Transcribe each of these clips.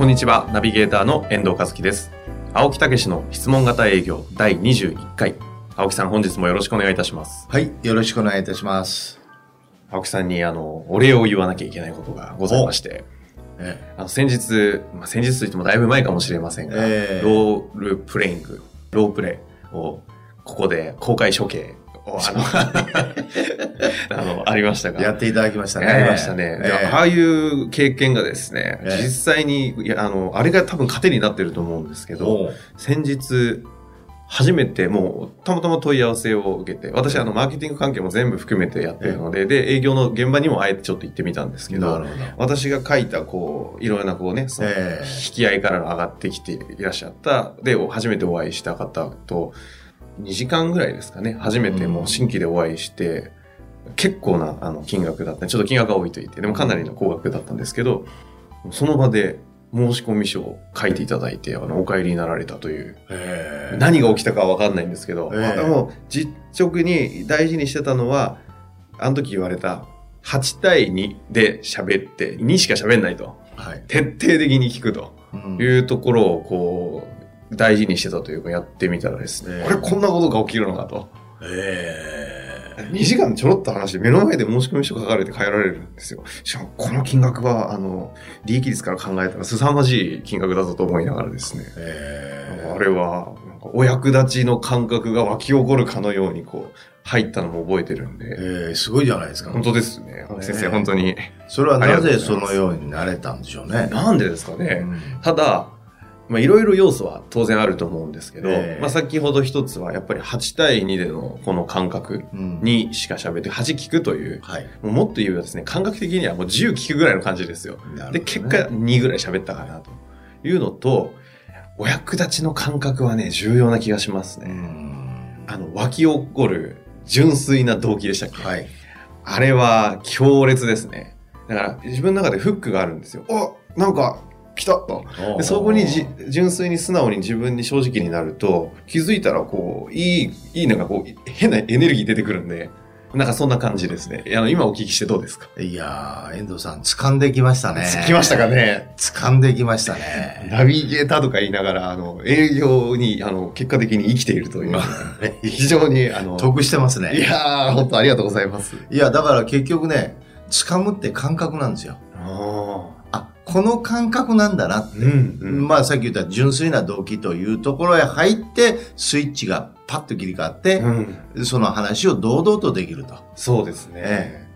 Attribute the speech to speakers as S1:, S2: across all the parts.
S1: こんにちは、ナビゲーターの遠藤和樹です。青木武の質問型営業第21回。青木さん、本日もよろしくお願いいたします。
S2: はい、よろしくお願いいたします。
S1: 青木さんに、あの、お礼を言わなきゃいけないことがございまして、
S2: え
S1: あの先日、まあ、先日といってもだいぶ前かもしれませんが、
S2: ええ
S1: ロールプレイング、ロープレイを、ここで公開処刑を、あの、あの、ありましたが。
S2: やっていただきましたね。
S1: やりましたね。で
S2: ええ
S1: ああいう経験がですね、
S2: ええ
S1: 実際に、いや、あの、あれが多分糧になってると思うんですけど、先日、初めてもう、たまたま問い合わせを受けて、私、あの、マーケティング関係も全部含めてやってるので、で、営業の現場にもあえてちょっと行ってみたんですけど。私が書いた、こう、いろいろな、こうね、その、
S2: ええ
S1: 引き合いからの上がってきていらっしゃった、で、初めてお会いした方と、2時間ぐらいですかね、初めてもう新規でお会いして、結構なあの金額だった。ちょっと金額が置いといて、でもかなりの高額だったんですけど、その場で申し込み書を書いていただいて、あの、お帰りになられたという、
S2: ええ。
S1: 何が起きたかはわかんないんですけど、
S2: ええ。
S1: まあでも実直に大事にしてたのは、あの時言われた、8対2で喋って、2しか喋んないと。
S2: はい。
S1: 徹底的に聞くと
S2: うん。
S1: いうところを、こう、大事にしてたというか、やってみたらですね、
S2: ええ
S1: これこんなことが起きるのかと。
S2: ええ
S1: 2時間ちょろっと話して、目の前で申し込み書書かれて帰られるんですよ。しかも、この金額は、あの、利益率から考えたら凄まじい金額だぞと思いながらですね、
S2: え
S1: あれは、なんかお役立ちの感覚が湧き起こるかのように、こう、入ったのも覚えてるんで、
S2: ええすごいじゃないですか。
S1: 本当ですね。
S2: え
S1: 先生、本当に。
S2: それはなぜそのようになれたんでしょうね。
S1: なんでですかね。
S2: うん
S1: ただ、まあ、いろいろ要素は当然あると思うんですけど、
S2: ええ
S1: まあ、先ほど一つは、やっぱり8対2でのこの感覚
S2: うん
S1: にしか喋って、8聞くという、
S2: はい。
S1: もうもっと言えばですね、感覚的にはもう10聞くぐらいの感じですよ。
S2: ね
S1: で、結果2ぐらい喋ったかなというのと、お役立ちの感覚はね、重要な気がします
S2: う
S1: ね。
S2: ん
S1: あの、湧き起こる純粋な動機でしたっけ？
S2: はい。
S1: あれは強烈ですね。だから自分の中でフックがあるんですよ。あなんか来たと。でそこにじ純粋に素直に自分に正直になると、気づいたらこう、いい、いいなんかこう、変なエネルギー出てくるんで、なんかそんな感じですね。あの、今お聞きしてどうですか？
S2: いやー、遠藤さん、掴んできましたね。
S1: 来ましたかね？
S2: 掴んできましたね。
S1: ナビゲーターとか言いながら、あの、営業に、あの、結果的に生きているという、非常に、あの、
S2: 得してますね。
S1: いやー、本当ありがとうございます。
S2: いや、だから結局ね、掴むって感覚なんですよ。この感覚なんだなって。
S1: うん、うん。
S2: まあさっき言った純粋な動機というところへ入って、スイッチがパッと切り替わって、
S1: うん、
S2: その話を堂々とできると。
S1: そうですね。
S2: え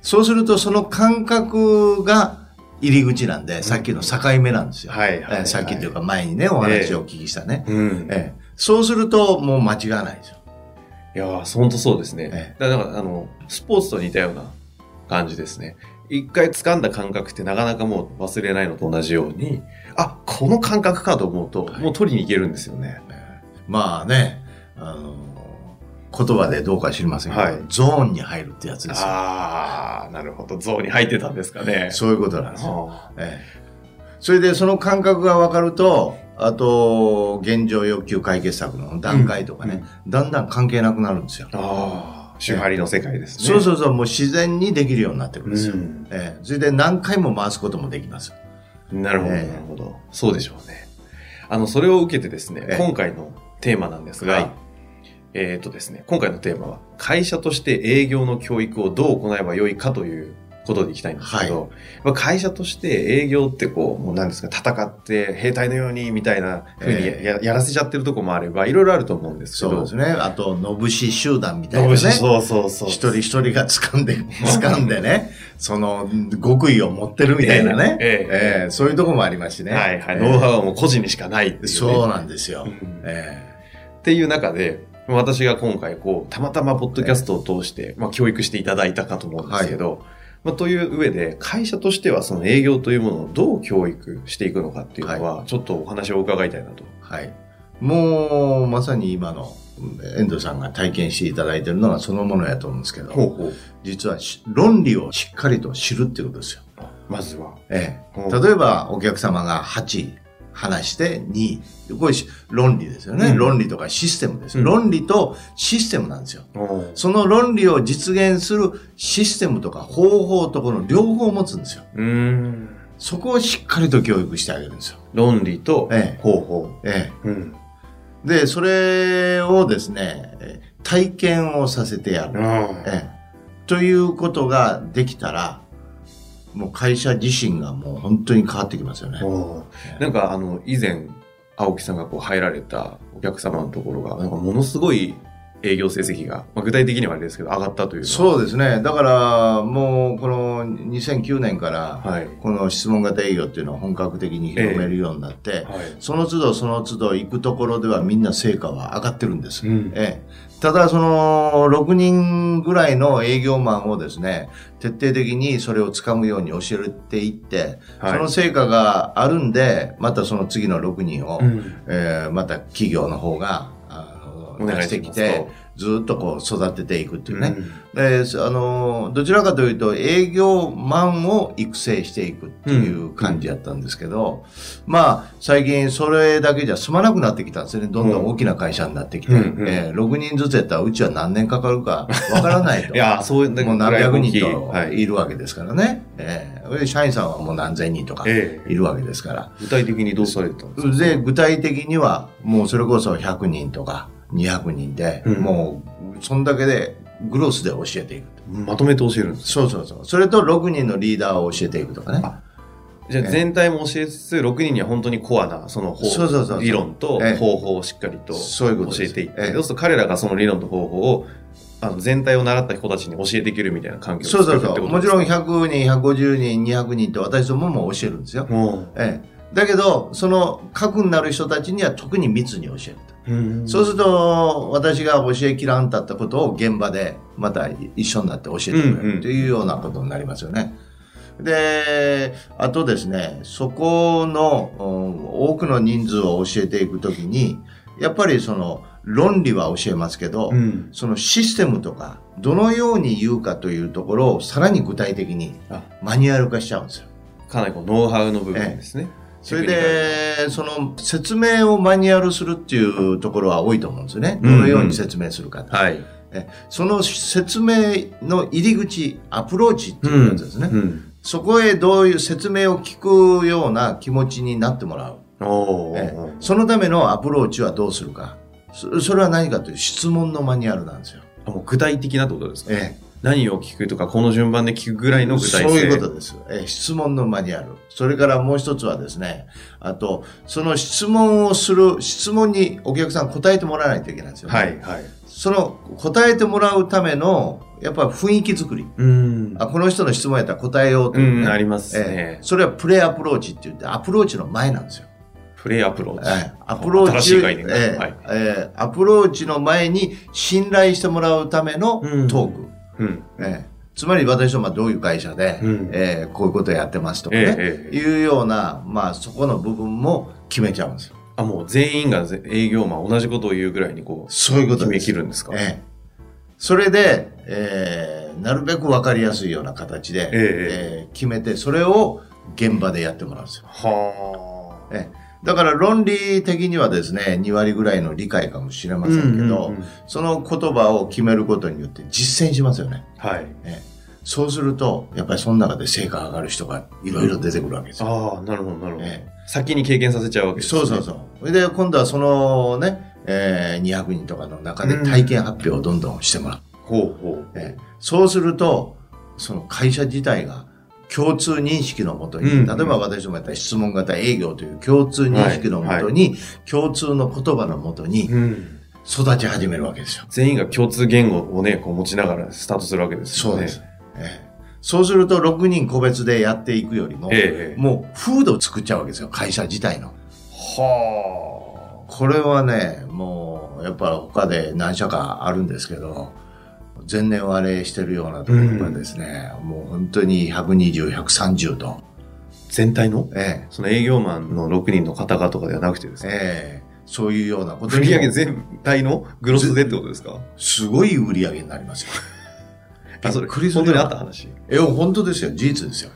S2: そうするとその感覚が入り口なんで、さっきの境目なんですよ。
S1: はい、はい。
S2: えーさっきというか前にね、お話をお聞きしたね。
S1: うん。
S2: ええそうするともう間違わないですよ。
S1: いやー、ほんとそうですね。
S2: え
S1: だから、あの、スポーツと似たような感じですね。一回掴んだ感覚ってなかなかもう忘れないのと同じように、あ、この感覚かと思うと、もう取りに行けるんですよね。
S2: まあね、あの言葉でどうか知りませんけど、
S1: はい
S2: ゾーンに入るってやつですよ。
S1: あー、なるほど。像に入ってたんですかね。
S2: そういうことなんですよ。
S1: あ
S2: ええそれでその感覚が分かると、あと、現状欲求解決策の段階とかね、だんだん関係なくなるんですよ。
S1: ーあー、手張りの世界ですね。
S2: そうそうそう、もう自然にできるようになってくるんですよ。
S1: うん
S2: ええそれで何回も回すこともできます。
S1: なるほど、な
S2: ええ
S1: るほど。そうでしょうね。あの、それを受けてですね、
S2: ええ
S1: 今回のテーマなんですが、
S2: はい
S1: えっ、とですね、今回のテーマは、会社として営業の教育をどう行えばよいかということでいきたいんですけど、まあ会社として営業ってこう、もう何ですか、戦って兵隊のようにみたいな風にや,、
S2: え
S1: やらせちゃってるとこもあれば、いろいろあると思うんですけど、
S2: そうですね。あと、のぶし集団みたいなね。
S1: そうそうそう。
S2: 一人一人が掴んで、掴んでね、その、極意を持ってるみたいなね。
S1: ええええ
S2: ええそういうとこもありますしね。
S1: はいはい。
S2: ええ
S1: ノウハウはもう個人にしかないいう、ね。
S2: そうなんですよ。
S1: うん
S2: え
S1: っていう中で、私が今回こう、たまたまポッドキャストを通して、まあ教育していただいたかと思うんですけど、まあ、という上で、会社としてはその営業というものをどう教育していくのかっていうのは、ちょっとお話を伺いたいなと。
S2: はい。もう、まさに今の遠藤さんが体験していただいているのがそのものやと思うんですけど、
S1: ほうほう。
S2: 実はし論理をしっかりと知るっていうことですよ。
S1: まずは。
S2: ええ例えばお客様が8話して2。これし論理ですよね、
S1: うん
S2: 論理とかシステムです、
S1: うん
S2: 論理とシステムなんですよ。その論理を実現するシステムとか方法とこの両方を持つんですよ。そこをしっかりと教育してあげるんですよ。
S1: 論理と
S2: ええ
S1: 方法。
S2: え
S1: うん。
S2: え、で、それをですね、えー体験をさせてやる。
S1: あ
S2: ええ、ということができたら、もう会社自身がもう本当に変わってきますよね。
S1: なんかあの、以前、青木さんがこう入られたお客様のところが、なんかものすごい営業成績が、まあ、具体的にはあれですけど、上がったという。
S2: そうですね。だから、もう、この2009年から、
S1: はい。
S2: この質問型営業っていうのを本格的に広めるようになって、
S1: はい。
S2: その都度その都度行くところではみんな成果は上がってるんです。
S1: うん。
S2: ええ、ただ、その、6人ぐらいの営業マンをですね、徹底的にそれを掴むように教えていって、
S1: はい
S2: その成果があるんで、またその次の6人を、
S1: うん
S2: えーまた企業の方が、出してきて、ずっとこう育てていくっていうね。
S1: うん
S2: で、あの、どちらかというと営業マンを育成していくっていう感じやったんですけど、まあ、最近それだけじゃ済まなくなってきたんですよね。どんどん大きな会社になってきて。
S1: う
S2: えー6人ずつやったらうちは何年かかるかわからないと。
S1: いやー、そういう、
S2: もう何百人
S1: はい。
S2: といるわけですからね。えーで社員さんはもう何千人とか
S1: ええ
S2: いるわけですから。
S1: 具体的にどうされてたんですか？
S2: で、具体的には、もうそれこそ100人とか200人で、
S1: うん
S2: もう、そんだけで、グロスで教えていく。
S1: まとめて教えるんです
S2: そうそうそう。それと6人のリーダーを教えていくとかね。
S1: じゃあ全体も教えつつ、6人には本当にコアな、その方
S2: そうそうそう
S1: 理論と
S2: ええ
S1: 方法をしっかりと
S2: そういうことです
S1: 教えていって、
S2: ええ
S1: そうすると彼らがその理論と方法を、あの、全体を習った人たちに教えていけるみたいな環境を
S2: そうそうそう。もちろん
S1: ですか
S2: ？100人、150人、200人って私どもも教えるんですよ。
S1: も
S2: ええ。だけど、その核になる人たちには特に密に教えると。そうすると、私が教えきらんだったことを現場でまた一緒になって教えてくれるというようなことになりますよね。で、あとですね、そこのうん多くの人数を教えていくときに、やっぱりその論理は教えますけど、
S1: うん。
S2: そのシステムとか、どのように言うかというところをさらに具体的に
S1: あ
S2: マニュアル化しちゃうんですよ。
S1: かなりこう、ノウハウの部分ですね。
S2: それで、その説明をマニュアルするっていうところは多いと思うんですよね。ど
S1: うんうん
S2: のように説明するかって。
S1: はい。
S2: えその説明の入り口、アプローチっていうやつですね。
S1: うん。
S2: そこへどういう説明を聞くような気持ちになってもらう。そのためのアプローチはどうするか。そそれは何かという質問のマニュアルなんですよ。
S1: 具体的なってことですか、
S2: え
S1: 何を聞くとか、この順番で聞くぐらいの具体性。
S2: そういうことです。え質問のマニュアル。それからもう一つはですね、あと、その質問をする、質問にお客さん答えてもらわないといけないんですよ、ね。
S1: はい、はい。
S2: その答えてもらうための、やっぱ雰囲気作り。
S1: うん。
S2: あこの人の質問やったら答えようと
S1: う
S2: いう、
S1: ん、
S2: ね
S1: あります
S2: え
S1: ね
S2: え。それはプレアプローチって言って、アプローチの前なんですよ。
S1: プレイアプローチ。
S2: ええアプローチ、
S1: 新しい概念が
S2: ええ
S1: はい
S2: ええアプローチの前に信頼してもらうための
S1: うん
S2: トーク。
S1: うん。
S2: ええつまり私どもはどういう会社で、
S1: うん
S2: ええこういうことをやってますとかね、
S1: え
S2: いうような、まあそこの部分も決めちゃうんですよ。
S1: あ、もう全員がぜ営業マン同じことを言うぐらいにこう、
S2: そういうこと
S1: 決め
S2: です。
S1: 切るんですか？
S2: ええそれで、ええなるべく分かりやすいような形で、
S1: ええ
S2: ええ決めて、それを現場でやってもらうんですよ。
S1: はあ。
S2: ええだから論理的にはですね、2割ぐらいの理解かもしれませんけど、
S1: うんうんうん
S2: その言葉を決めることによって実践しますよね。
S1: はい。
S2: ええそうすると、やっぱりその中で成果が上がる人がいろいろ出てくるわけですよ。
S1: ああ、なるほど、なるほど。
S2: え
S1: 先に経験させちゃうわけですね。
S2: そうそうそう。それで、今度はそのね、えー200人とかの中で体験発表をどんどんしてもらう。
S1: ほうほう。
S2: ええそうすると、その会社自体が共通認識のもとに、
S1: うん
S2: 例えば私どもやったら質問型営業という共通認識のもとに、共通の言葉のもとに
S1: うん。
S2: 育ち始めるわけですよ。
S1: 全員が共通言語をね、こう持ちながらスタートするわけですよね。
S2: そうです。ええそうすると6人個別でやっていくよりも、
S1: ええ。
S2: もう風土を作っちゃうわけですよ、会社自体の。
S1: は
S2: これはね、もう、やっぱ他で何社かあるんですけど、前年割れしてるようなところがですね、もう本当に120、130と。
S1: 全体の？
S2: え
S1: その営業マンの6人の方々とかではなくてです
S2: え
S1: ね。
S2: ええそういうようなこと
S1: 売上全体の？グロスでってことですか？
S2: すごい売り上げになりますよ。
S1: あ、それ、
S2: びっくりす
S1: 本当にあった話？
S2: え、本当ですよ。事実ですよ。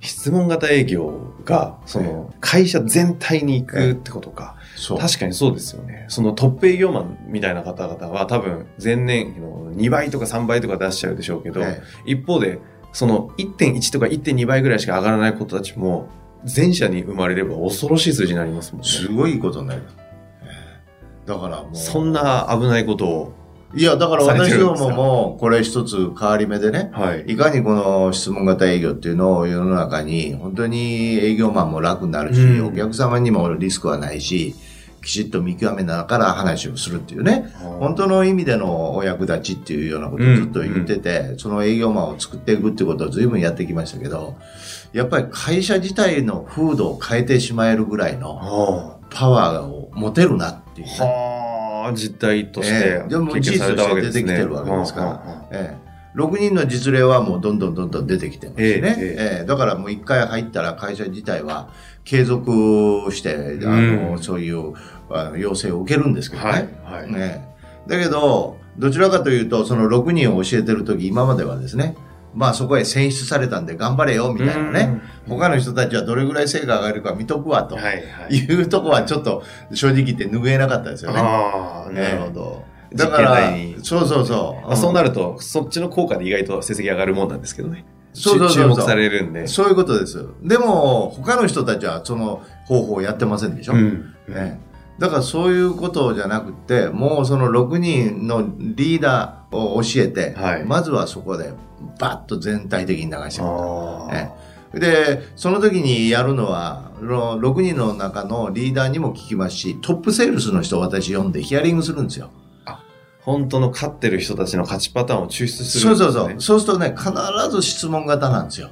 S1: 質問型営業が、その、会社全体に行くってことか。確かにそうですよね。そのトップ営業マンみたいな方々は多分前年比の2倍とか3倍とか出しちゃうでしょうけど、
S2: え
S1: 一方で、その1.1とか1.2倍ぐらいしか上がらない子たちも、前者に生まれれば恐ろしい数字になりますもんね。
S2: すごいことになります。ええだからもう。
S1: そん。な危ないことを、
S2: いや、だから私どもも、これ一つ変わり目でね、
S1: はい。
S2: いかにこの質問型営業っていうのを世の中に、本当に営業マンも楽になるし、
S1: うん
S2: お客様にもリスクはないし、きちっと見極めながら話をするっていうね、本当の意味でのお役立ちっていうようなことをずっと言ってて、その営業マンを作っていくっていうことを随分やってきましたけど、やっぱり会社自体の風土を変えてしまえるぐらいの
S1: は
S2: パワーを持てるなっていうね、
S1: あ、はあ、実態として
S2: ええ。でも。事実として出てきてるわけですから。え、6人の実例はもうどんどんどんどん出てきてますしね。
S1: ええ
S2: ええだからもう1回入ったら会社自体は継続して、あの、
S1: うん
S2: そういうあの要請を受けるんですけどね。
S1: はい、はい。
S2: ねだけど、どちらかというと、その6人を教えてるとき、今まではですね、まあそこへ選出されたんで頑張れよ、みたいなね。他の人たちはどれぐらい成果が上がるか見とくわ、と
S1: はい、
S2: うとこはちょっと正直言って拭えなかったですよね。
S1: あなるほど。
S2: だからそうそうそう。
S1: まあ、そうなると、そっちの効果で意外と成績上がるもんなんですけどね。
S2: そうそうそうそう
S1: 注目されるんで。
S2: そういうことです。でも、他の人たちはその方法をやってませんでしょ？
S1: うん。
S2: ね、だからそういうことじゃなくて、もうその6人のリーダーを教えて、
S1: はい
S2: まずはそこでバッと全体的に流していくと。
S1: あ
S2: ねで、その時にやるのは、その6人の中のリーダーにも聞きますし、トップセールスの人を私読んでヒアリングするんですよ。
S1: 本当の勝ってる人たちの勝ちパターンを抽出す
S2: そ
S1: るね。
S2: うそうそう。そうするとね、必ず質問型なんですよ。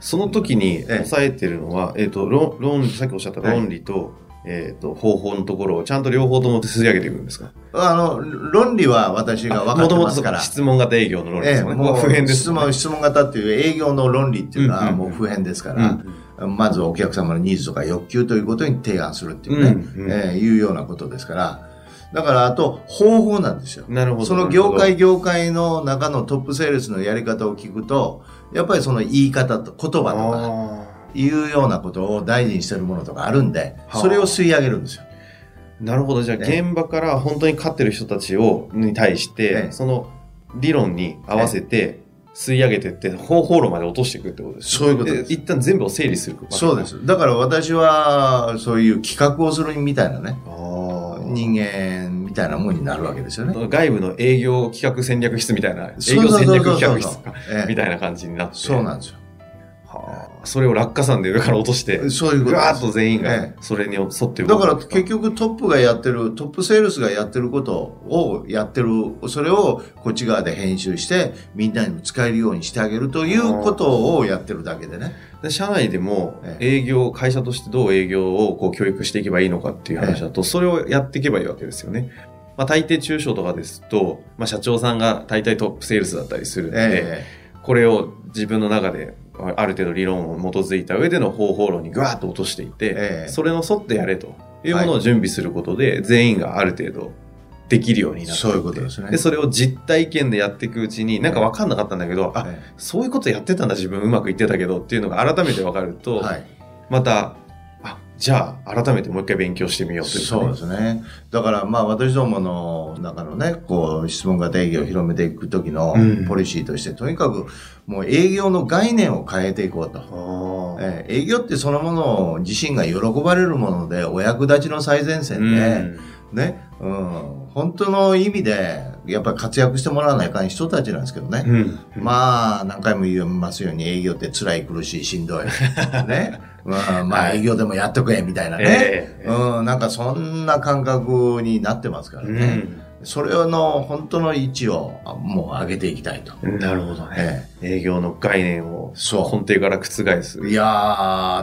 S1: その時に
S2: ええ
S1: 抑えてるのは、えっ、と、論、論、さっきおっしゃった論理と、えっ、と、方法のところをちゃんと両方とも吸い上げていくんですか？
S2: あの、論理は私が分かってますから。
S1: 質問型営業の論理ですよね。
S2: ええもう
S1: 普遍です
S2: 質問、質問型っていう営業の論理っていうのは
S1: うんうん
S2: もう普遍ですか
S1: う
S2: ら、
S1: ん
S2: まずお客様のニーズとか欲求ということに提案するっていうね、
S1: うんうん
S2: ええいうようなことですから、だからあと方法なんですよ。
S1: なるほど。
S2: その業界業界の中のトップセールスのやり方を聞くと、やっぱりその言い方と言葉とか
S1: あ
S2: いうようなことを大事にしてるものとかあるんで、
S1: はあ
S2: それを吸い上げるんですよ。
S1: ーなるほど。じゃあ、
S2: ええ
S1: 現場から本当に勝ってる人たちを、に対して、
S2: ええ
S1: その理論に合わせて、吸い上げてって、方法論まで落としていくってことですね
S2: そういうことです
S1: 一旦全部を整理する。
S2: そうで。す。だから私はそういう企画をするみたいなね。人間みたいなもんになるわけですよね。
S1: 外部の営業企画戦略室みたいな、営業戦略企画室みたいな感じになって。
S2: そうなんですよ。
S1: はあそれを落下山で上から落として、
S2: そういうことです。
S1: ぐわーっと全員が
S2: え
S1: それに沿って
S2: だから結局トップがやってる、トップセールスがやってることをやってる、それをこっち側で編集してみんなにも使えるようにしてあげるということをやってるだけでね。
S1: で社内でも
S2: え
S1: 営業、会社としてどう営業をこう教育していけばいいのかっていう話だと、それをやっていけばいいわけですよね。まあ大抵中小とかですと、まあ社長さんが大体トップセールスだったりするんで、
S2: え。
S1: これを自分の中であある程度理論を基づいた上での方法論にぐわーっと落としていって、
S2: ええ。
S1: それの沿ってやれというものを準備することで、全員がある程度できるようになって
S2: そういうことですね。
S1: で、それを実体験でやっていくうちに、なんか分かんなかったんだけど、あ、
S2: え
S1: そういうことやってたんだ、自分うまくいってたけどっていうのが改めて分かると、
S2: はい。
S1: また、あ、じゃあ改めてもう一回勉強してみようというか
S2: そう
S1: ね、
S2: ですね。だからまあ私どもの中のね、こう質問型営業を広めていく時の
S1: うん。
S2: ポリシーとして、とにかくもう営業の概念を変えていこうと。えー営業ってそのものを自身が喜ばれるもので、お役立ちの最前線で、ね、うん、本当の意味で、やっぱり活躍してもらわないかん人たちなんですけどね。
S1: うん。うん。
S2: まあ、何回も言いますように営業って辛い苦しいしんどい。ね。まあ、まあ
S1: はい
S2: 営業でもやっとくれ、みたいなね。
S1: ええ
S2: うん、なんかそんな感覚になってますからね。それの本当の位置をあもう上げていきたいと。
S1: うん。なるほどね。
S2: え
S1: 営業の概念を
S2: そう
S1: 根底から覆す。
S2: えいや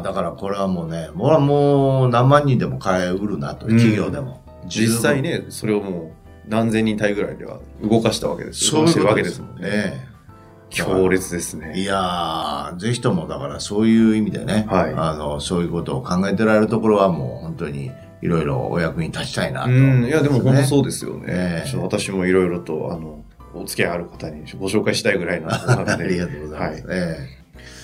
S2: ー、だからこれはもうね、もうもう何万人でも買えうるなと、企業でも。
S1: 実際ね、それをもう何千人単位ぐらいでは動かしたわけです。
S2: そう
S1: てるわけ
S2: で
S1: すすもんね。
S2: ね。
S1: 強烈ですね。
S2: いやー、ぜひともだからそういう意味でね、
S1: はい
S2: あの、そういうことを考えてられるところはもう本当にいろいろお役に立ちたいなと、
S1: うん、いや、でも本当
S2: う。
S1: そうですよね。
S2: ええ
S1: ちょっと私もいろいろと、あの、お付き合いある方にご紹介したいぐらいなので。
S2: ありがとうございます。
S1: はい
S2: え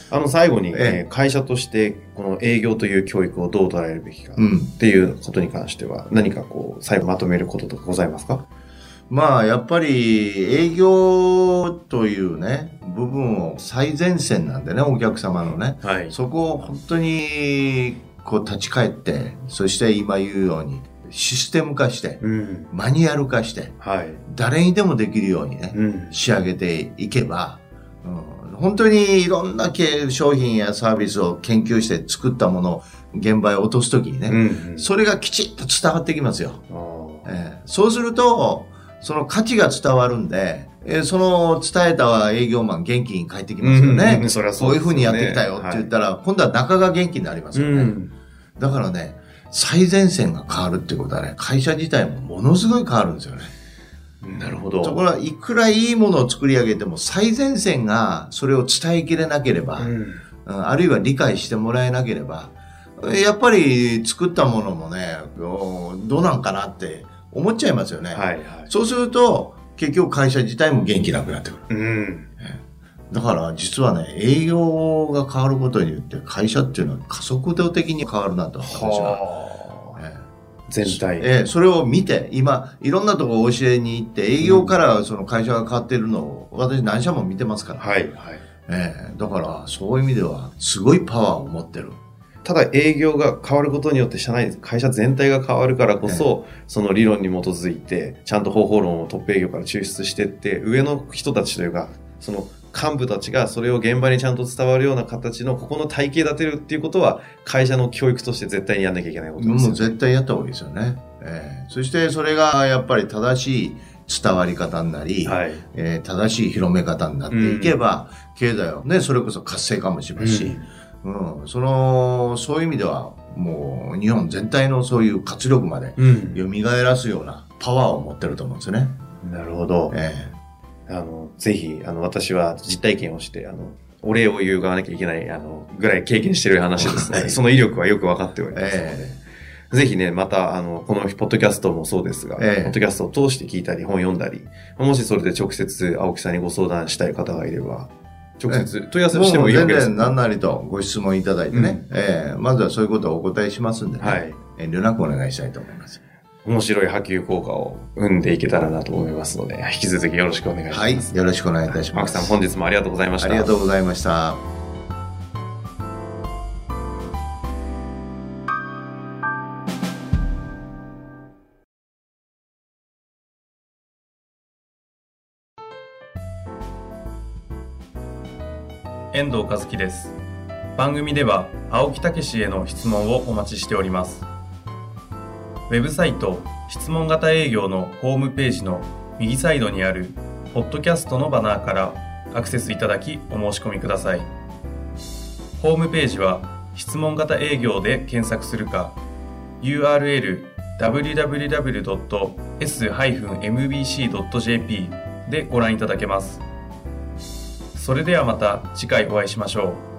S1: あの、最後に、
S2: ええ
S1: えー会社として、この営業という教育をどう捉えるべきか。っていうことに関しては、何かこう、最後まとめることとかございますか？
S2: まあ、やっぱり営業というね、部分を最前線なんでね、お客様のね。
S1: はい。
S2: そこを本当にこう立ち返って、そして今言うようにシステム化して、
S1: うん。
S2: マニュアル化して、
S1: はい。
S2: 誰にでもできるようにね、
S1: うん。
S2: 仕上げていけば、うん、本当にいろんな系商品やサービスを研究して作ったものを現場へ落とすときにね、
S1: うん。
S2: それがきちっと伝わってきますよ。えーそうすると、その価値が伝わるんで、えーその伝えた営業マン元気に帰ってきますよね。
S1: うんそりゃ
S2: こ
S1: そう
S2: いうふうにやってきたよって言ったら、今度は中が元気になりますよね。
S1: うん。
S2: だからね、最前線が変わるっていうことはね、会社自体もものすごい変わるんですよね。
S1: なるほど。
S2: ところが、いくらいいものを作り上げても、最前線がそれを伝えきれなければ、
S1: うん。
S2: うんあるいは理解してもらえなければ、やっぱり作ったものもね、おどうなんかなって思っちゃいますよね。
S1: はいはい。
S2: そうすると、結局会社自体も元気なくなってくる。
S1: うん。
S2: だから実はね、営業が変わることによって会社っていうのは加速度的に変わるなと、私は。
S1: 全体。
S2: ええそれを見て、今、いろんなところ教えに行って、営業からその会社が変わってるのを、私何社も見てますから。
S1: はいはい。
S2: ええだから、そういう意味では、すごいパワーを持ってる。
S1: ただ営業が変わることによって社内、会社全体が変わるからこそ、その理論に基づいて、ちゃんと方法論をトップ営業から抽出してって、上の人たちというか、その幹部たちがそれを現場にちゃんと伝わるような形のここの体系立てるっていうことは、会社の教育として絶対にやんなきゃいけないことですよ、
S2: もう絶対やった方がいいですよね。ええそして、それがやっぱり正しい伝わり方になり、
S1: はい。
S2: えー正しい広め方になっていけば、経済はね、それこそ活性化もしますし、うんその、そういう意味では、もう日本全体のそういう活力まで
S1: うん。
S2: 蘇らすようなパワーを持ってると思うんですよね。
S1: なるほど。
S2: え
S1: あの、ぜひ、あの、私は実体験をして、あの、お礼を言うがなきゃいけない、あの、ぐらい経験してる話ですね。
S2: はい。
S1: その威力はよく分かっており
S2: え
S1: ます。ので。
S2: え。
S1: ぜひね、また、あの、このポッドキャストもそうですが、
S2: ええ。
S1: ポッドキャストを通して聞いたり、本読んだり、もしそれで直接青木さんにご相談したい方がいれば、直接問い合わせをしてもいいわ
S2: 全
S1: けです。
S2: 然何なりとご質問いただいてね、ええ。まずはそういうことをお答えしますんでね、
S1: はい。
S2: 遠慮なくお願いしたいと思います。
S1: 面白い波及効果を生んでいけたらなと思いますので、引き続きよろしくお願いします。
S2: はい、よろしくお願いいたします。
S1: 青木さん、本日もありがとうございました。
S2: ありがとうございました。
S3: 遠藤和樹です番組では青木武氏への質問をお待ちしておりますウェブサイト質問型営業のホームページの右サイドにあるポッドキャストのバナーからアクセスいただきお申し込みくださいホームページは質問型営業で検索するか URL www.s-mbc.jp でご覧いただけますそれではまた次回お会いしましょう。